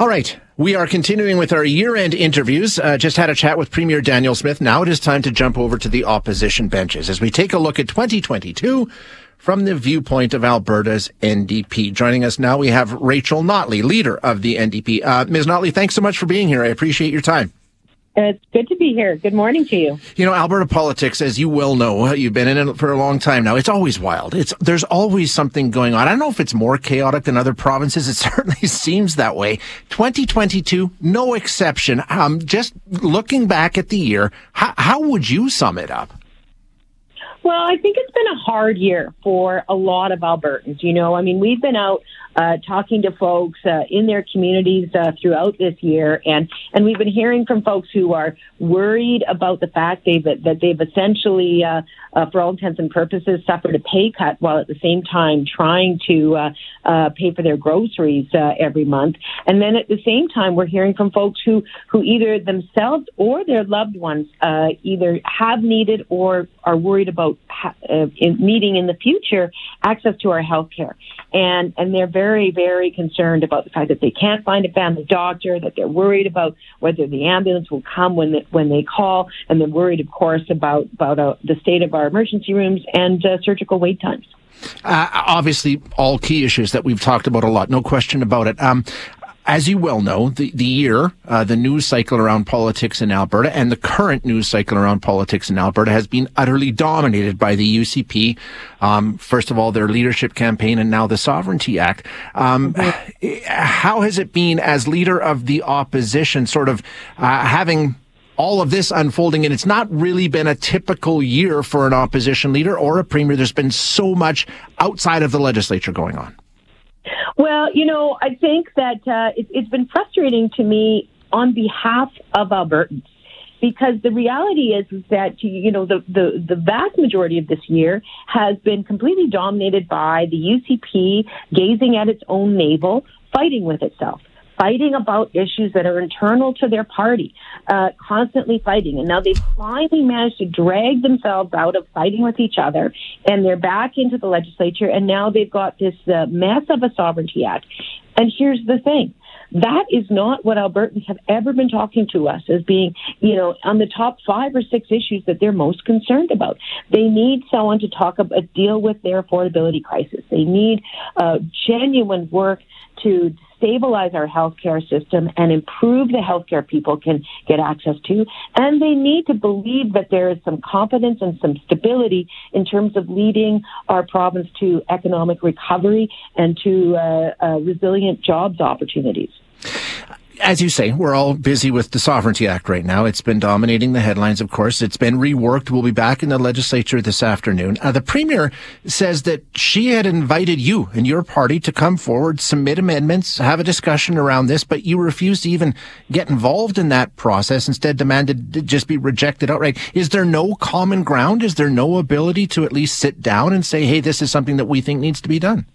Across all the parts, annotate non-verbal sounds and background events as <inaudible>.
All right. We are continuing with our year end interviews. Uh, just had a chat with Premier Danielle Smith. Now it is time to jump over to the opposition benches as we take a look at 2022 from the viewpoint of Alberta's NDP. Joining us now, we have Rachel Notley, leader of the NDP. Uh, Ms. Notley, thanks so much for being here. I appreciate your time. It's good to be here. Good morning to you. You know, Alberta politics, as you well know, you've been in it for a long time now. It's always wild. It's there's always something going on. I don't know if it's more chaotic than other provinces. It <laughs> certainly seems that way. 2022, no exception. Um, just looking back at the year, how, how would you sum it up? Well, I think it's been a hard year for a lot of Albertans. You know, I mean, we've been out uh, talking to folks uh, in their communities uh, throughout this year, and and we've been hearing from folks who are worried about the fact they've that they've essentially, uh, uh, for all intents and purposes, suffered a pay cut while at the same time trying to uh, pay for their groceries every month, and then at the same time we're hearing from folks who who either themselves or their loved ones either have needed or are worried about ha- in needing in the future access to our health care, and and they're very, very very concerned about the fact that they can't find a family doctor, that they're worried about whether the ambulance will come when they, when they call, and they're worried, of course, about about uh, the state of our emergency rooms and uh, surgical wait times. Uh, obviously, all key issues that we've talked about a lot, no question about it. Um, as you well know, the, the year, uh, the news cycle around politics in Alberta and the current news cycle around politics in Alberta has been utterly dominated by the UCP. Um, first of all, their leadership campaign and now the Sovereignty Act. Um, mm-hmm. How has it been as leader of the opposition, sort of uh, having all of this unfolding, and it's not really been a typical year for an opposition leader or a premier. There's been so much outside of the legislature going on. Well, you know, I think that uh, it, it's been frustrating to me on behalf of Albertans because the reality is, is that you know the, the the vast majority of this year has been completely dominated by the UCP gazing at its own navel, fighting with itself fighting about issues that are internal to their party, uh, constantly fighting. And now they've finally managed to drag themselves out of fighting with each other, and they're back into the legislature, and now they've got this uh, mess of a Sovereignty Act. And here's the thing. That is not what Albertans have ever been talking to us as being, you know, on the top five or six issues that they're most concerned about. They need someone to talk about, deal with their affordability crisis. They need uh, genuine work to stabilize our healthcare system and improve the healthcare people can get access to. And they need to believe that there is some confidence and some stability in terms of leading our province to economic recovery and to uh, uh, resilient jobs opportunities as you say, we're all busy with the Sovereignty Act right now. It's been dominating the headlines, of course. It's been reworked. We'll be back in the legislature this afternoon. Uh, the Premier says that she had invited you and your party to come forward, submit amendments, have a discussion around this, but you refused to even get involved in that process, instead demanded to just be rejected outright. Is there no common ground? Is there no ability to at least sit down and say, hey, this is something that we think needs to be done?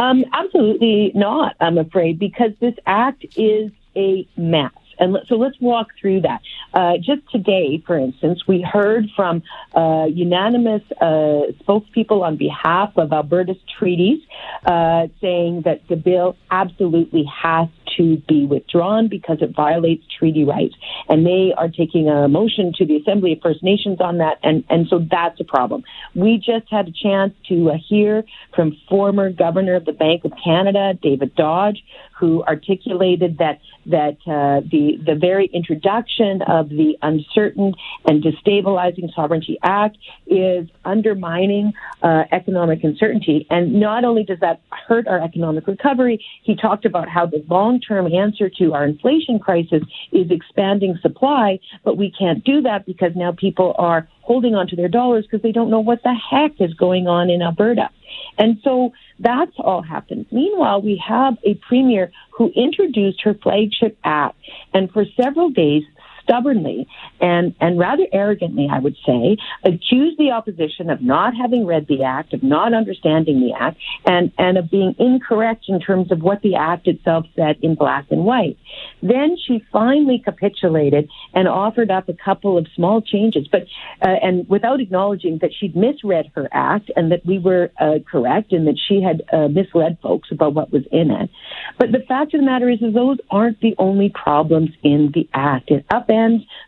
Um, absolutely not, I'm afraid, because this act is a mess. And so let's walk through that. Uh, just today, for instance, we heard from uh, unanimous uh, spokespeople on behalf of Alberta's treaties uh, saying that the bill absolutely has to be withdrawn because it violates treaty rights. And they are taking a motion to the Assembly of First Nations on that. And, and so that's a problem. We just had a chance to uh, hear from former Governor of the Bank of Canada, David Dodge, who articulated that that uh, the the very introduction of the uncertain and destabilizing Sovereignty Act is undermining uh, economic uncertainty. And not only does that hurt our economic recovery, he talked about how the long term answer to our inflation crisis is expanding supply, but we can't do that because now people are holding onto their dollars because they don't know what the heck is going on in Alberta. And so that's all happened. Meanwhile, we have a premier who introduced her flagship act and for several days stubbornly and, and rather arrogantly, I would say, accused the opposition of not having read the act, of not understanding the act, and, and of being incorrect in terms of what the act itself said in black and white. Then she finally capitulated and offered up a couple of small changes, but uh, and without acknowledging that she'd misread her act and that we were uh, correct and that she had uh, misled folks about what was in it. But the fact of the matter is, is those aren't the only problems in the act. It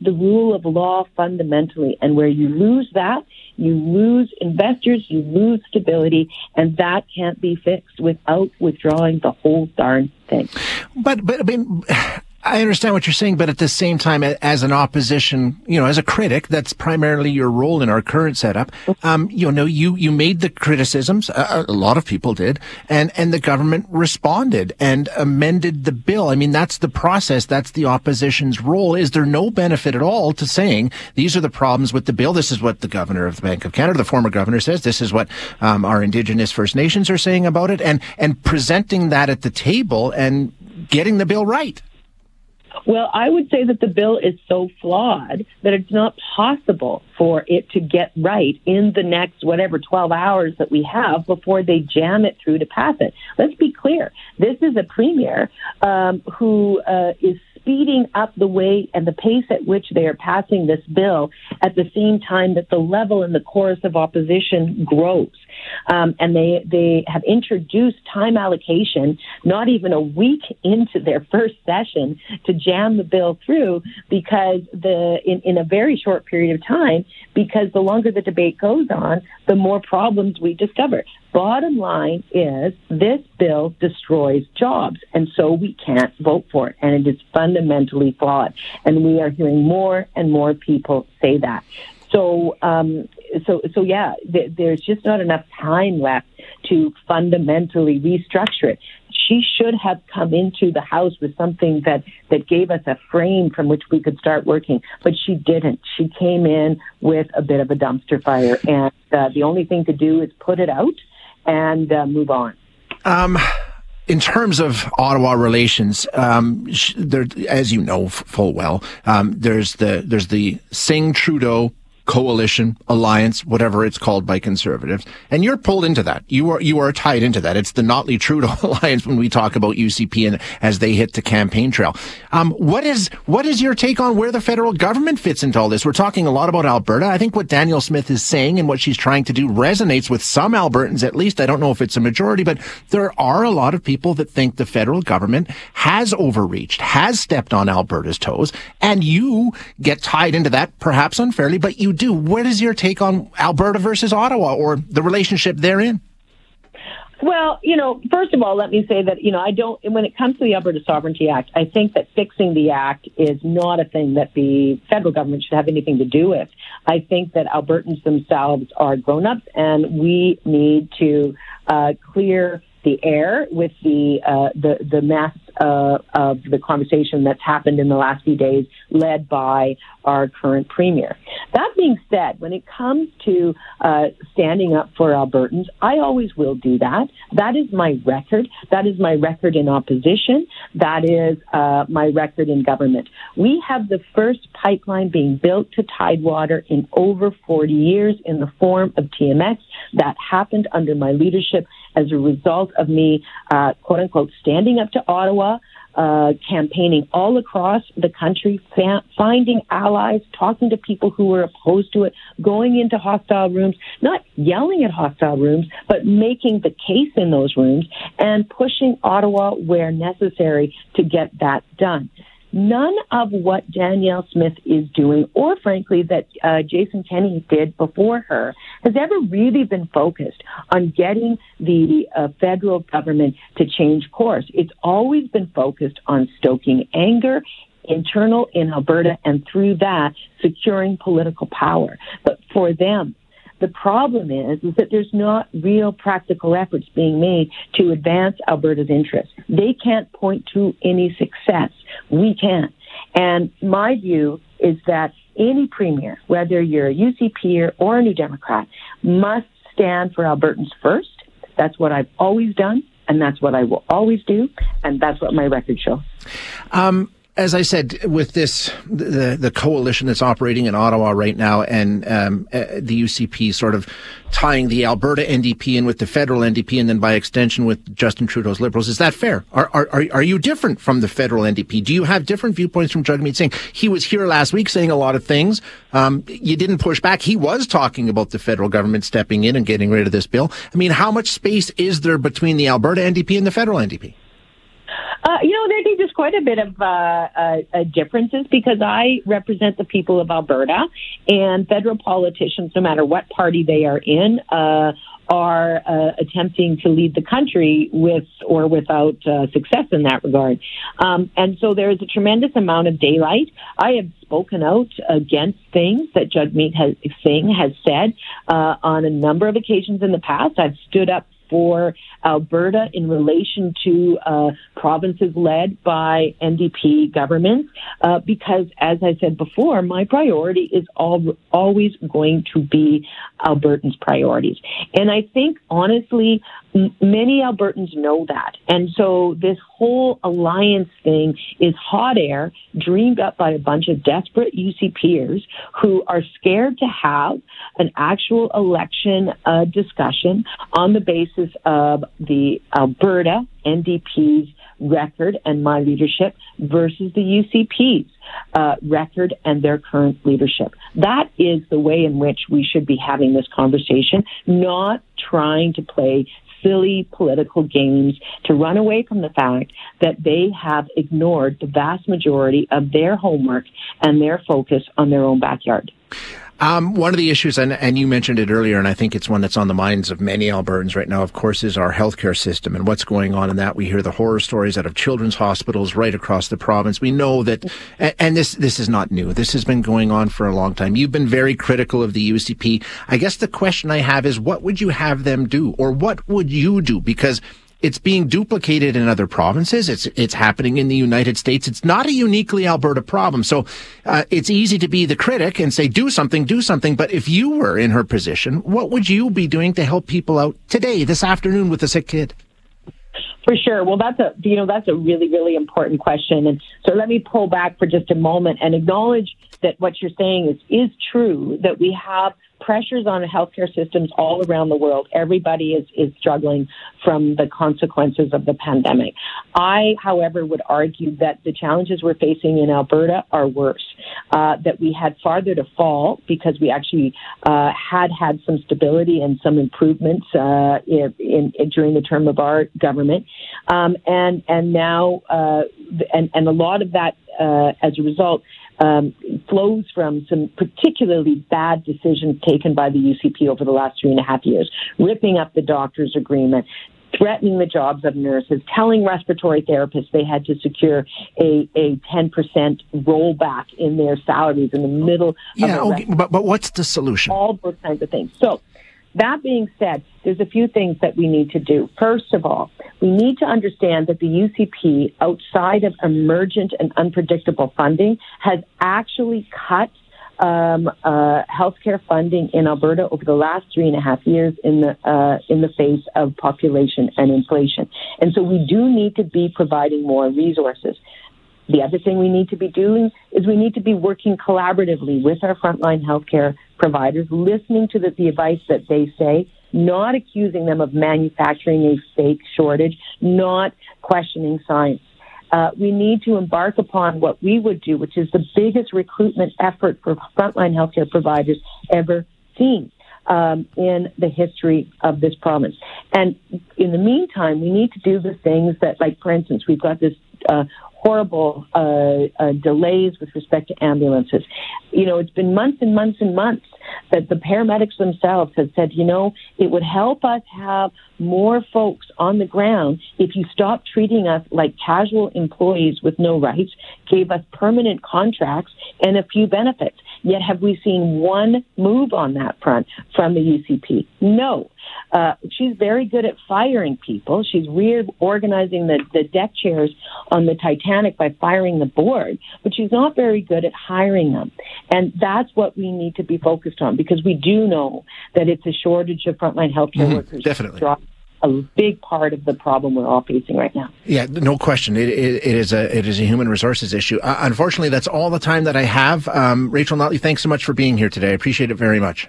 the rule of law fundamentally, and where you lose that, you lose investors, you lose stability, and that can't be fixed without withdrawing the whole darn thing. But, but I mean, I understand what you're saying, but at the same time, as an opposition, you know, as a critic, that's primarily your role in our current setup. Um, you know, you you made the criticisms. Uh, a lot of people did, and and the government responded and amended the bill. I mean, that's the process. That's the opposition's role. Is there no benefit at all to saying these are the problems with the bill? This is what the governor of the Bank of Canada, the former governor, says. This is what um, our Indigenous First Nations are saying about it, and and presenting that at the table and getting the bill right. Well, I would say that the bill is so flawed that it's not possible for it to get right in the next whatever 12 hours that we have before they jam it through to pass it. Let's be clear. This is a premier um, who uh, is speeding up the way and the pace at which they are passing this bill at the same time that the level and the chorus of opposition grows. Um, and they, they have introduced time allocation not even a week into their <laughs> first session to jam the bill through because the in, in a very short period of time because the longer the debate goes on, the more problems we discover. Bottom line is this bill destroys jobs, and so we can't vote for it, and it is fundamentally flawed. And we are hearing more and more people say that. So, um, so, so yeah, th- there's just not enough time left to fundamentally restructure it. She should have come into the House with something that, that gave us a frame from which we could start working, but she didn't. She came in with a bit of a dumpster fire, and uh, the only thing to do is put it out and uh, move on. Um, in terms of Ottawa relations, um, there, as you know full well, um, there's the there's the Singh Trudeau coalition, alliance, whatever it's called by conservatives. And you're pulled into that. You are, you are tied into that. It's the Notley Trudeau <laughs> alliance when we talk about UCP and as they hit the campaign trail. Um, what is, what is your take on where the federal government fits into all this? We're talking a lot about Alberta. I think what Danielle Smith is saying and what she's trying to do resonates with some Albertans at least. I don't know if it's a majority, but there are a lot of people that think the federal government has overreached, has stepped on Alberta's toes, and you get tied into that perhaps unfairly, but you do. What is your take on Alberta versus Ottawa or the relationship therein? Well, you know, first of all, let me say that, you know, I don't, when it comes to the Alberta Sovereignty Act, I think that fixing the act is not a thing that the federal government should have anything to do with. I think that Albertans themselves are grown ups and we need to uh, clear the air with the, uh, the, the uh, of the conversation that's happened in the last few days, led by our current premier. That being said, when it comes to uh, standing up for Albertans, I always will do that. That is my record. That is my record in opposition. That is uh, my record in government. We have the first pipeline being built to Tidewater in over 40 years in the form of TMX. That happened under my leadership as a result of me, uh, quote unquote, standing up to Ottawa, uh, campaigning all across the country, fa- finding allies, talking to people who were opposed to it, going into hostile rooms, not yelling at hostile rooms, but making the case in those rooms and pushing Ottawa where necessary to get that done. None of what Danielle Smith is doing, or frankly, that uh, Jason Kenney did before her, has ever really been focused on getting the uh, federal government to change course. It's always been focused on stoking anger internal in Alberta and through that securing political power. But for them, the problem is, is that there's not real practical efforts being made to advance Alberta's interests. They can't point to any success. We can. And my view is that any premier, whether you're a UCP or a New Democrat, must stand for Albertans first. That's what I've always done, and that's what I will always do, and that's what my record shows. Um, as I said, with this the the coalition that's operating in Ottawa right now, and um, uh, the UCP sort of tying the Alberta NDP in with the federal NDP, and then by extension with Justin Trudeau's Liberals, is that fair? Are are are you different from the federal NDP? Do you have different viewpoints from Jagmeet Singh? He was here last week saying a lot of things. Um, you didn't push back. He was talking about the federal government stepping in and getting rid of this bill. I mean, how much space is there between the Alberta NDP and the federal NDP? Uh, you know, there, I there is quite a bit of uh, uh, uh, differences because I represent the people of Alberta, and federal politicians, no matter what party they are in, uh, are uh, attempting to lead the country with or without uh, success in that regard. Um, and so there is a tremendous amount of daylight. I have spoken out against things that Jagmeet has, Singh has said uh, on a number of occasions in the past. I've stood up for Alberta in relation to uh, provinces led by NDP governments, uh, because as I said before, my priority is all, always going to be Albertans' priorities. And I think, honestly, many Albertans know that. And so this whole alliance thing is hot air dreamed up by a bunch of desperate UCPers who are scared to have an actual election uh, discussion on the basis of the Alberta NDP's record and my leadership versus the UCP's uh, record and their current leadership. That is the way in which we should be having this conversation, not trying to play silly political games to run away from the fact that they have ignored the vast majority of their homework and their focus on their own backyard. Um, one of the issues, and, and you mentioned it earlier, and I think it's one that's on the minds of many Albertans right now, of course, is our healthcare system and what's going on in that. We hear the horror stories out of children's hospitals right across the province. We know that, and this, this is not new. This has been going on for a long time. You've been very critical of the UCP. I guess the question I have is what would you have them do? Or what would you do? Because it's being duplicated in other provinces. It's it's happening in the United States. It's not a uniquely Alberta problem. So uh, it's easy to be the critic and say do something, do something. But if you were in her position, what would you be doing to help people out today, this afternoon, with a sick kid? For sure. Well, that's a you know that's a really really important question, and so let me pull back for just a moment and acknowledge that what you're saying is is true. That we have pressures on healthcare systems all around the world. Everybody is, is struggling from the consequences of the pandemic. I, however, would argue that the challenges we're facing in Alberta are worse, uh, that we had farther to fall because we actually uh, had had some stability and some improvements uh, in, in, during the term of our government. Um, and, and now, uh, and, and a lot of that, uh, as a result, um, flows from some particularly bad decisions taken by the UCP over the last three and a half years, ripping up the doctors' agreement, threatening the jobs of nurses, telling respiratory therapists they had to secure a, a 10% rollback in their salaries in the middle yeah, okay, but, but what's the solution? All those kinds of things. So that being said, there's a few things that we need to do. First of all, we need to understand that the UCP, outside of emergent and unpredictable funding, has actually cut um, uh, healthcare funding in Alberta over the last three and a half years in the uh, in the face of population and inflation. And so we do need to be providing more resources. The other thing we need to be doing is we need to be working collaboratively with our frontline healthcare providers, listening to the, the advice that they say, not accusing them of manufacturing a fake shortage, not questioning science. Uh, we need to embark upon what we would do, which is the biggest recruitment effort for frontline healthcare providers ever seen. Um, in the history of this province. And in the meantime, we need to do the things that, like, for instance, we've got this uh, horrible uh, uh, delays with respect to ambulances. You know, it's been months and months and months that the paramedics themselves had said, you know, it would help us have more folks on the ground if you stopped treating us like casual employees with no rights, gave us permanent contracts and a few benefits. Yet have we seen one move on that front from the UCP? No. Uh, she's very good at firing people. She's reorganizing the, the deck chairs on the Titanic by firing the board, but she's not very good at hiring them. And that's what we need to be focused on because we do know that it's a shortage of frontline healthcare mm-hmm, workers. Definitely. a big part of the problem we're all facing right now. Yeah, no question. It, it, it is a it is a human resources issue. Uh, unfortunately, that's all the time that I have. Um, Rachel Notley, thanks so much for being here today. I appreciate it very much.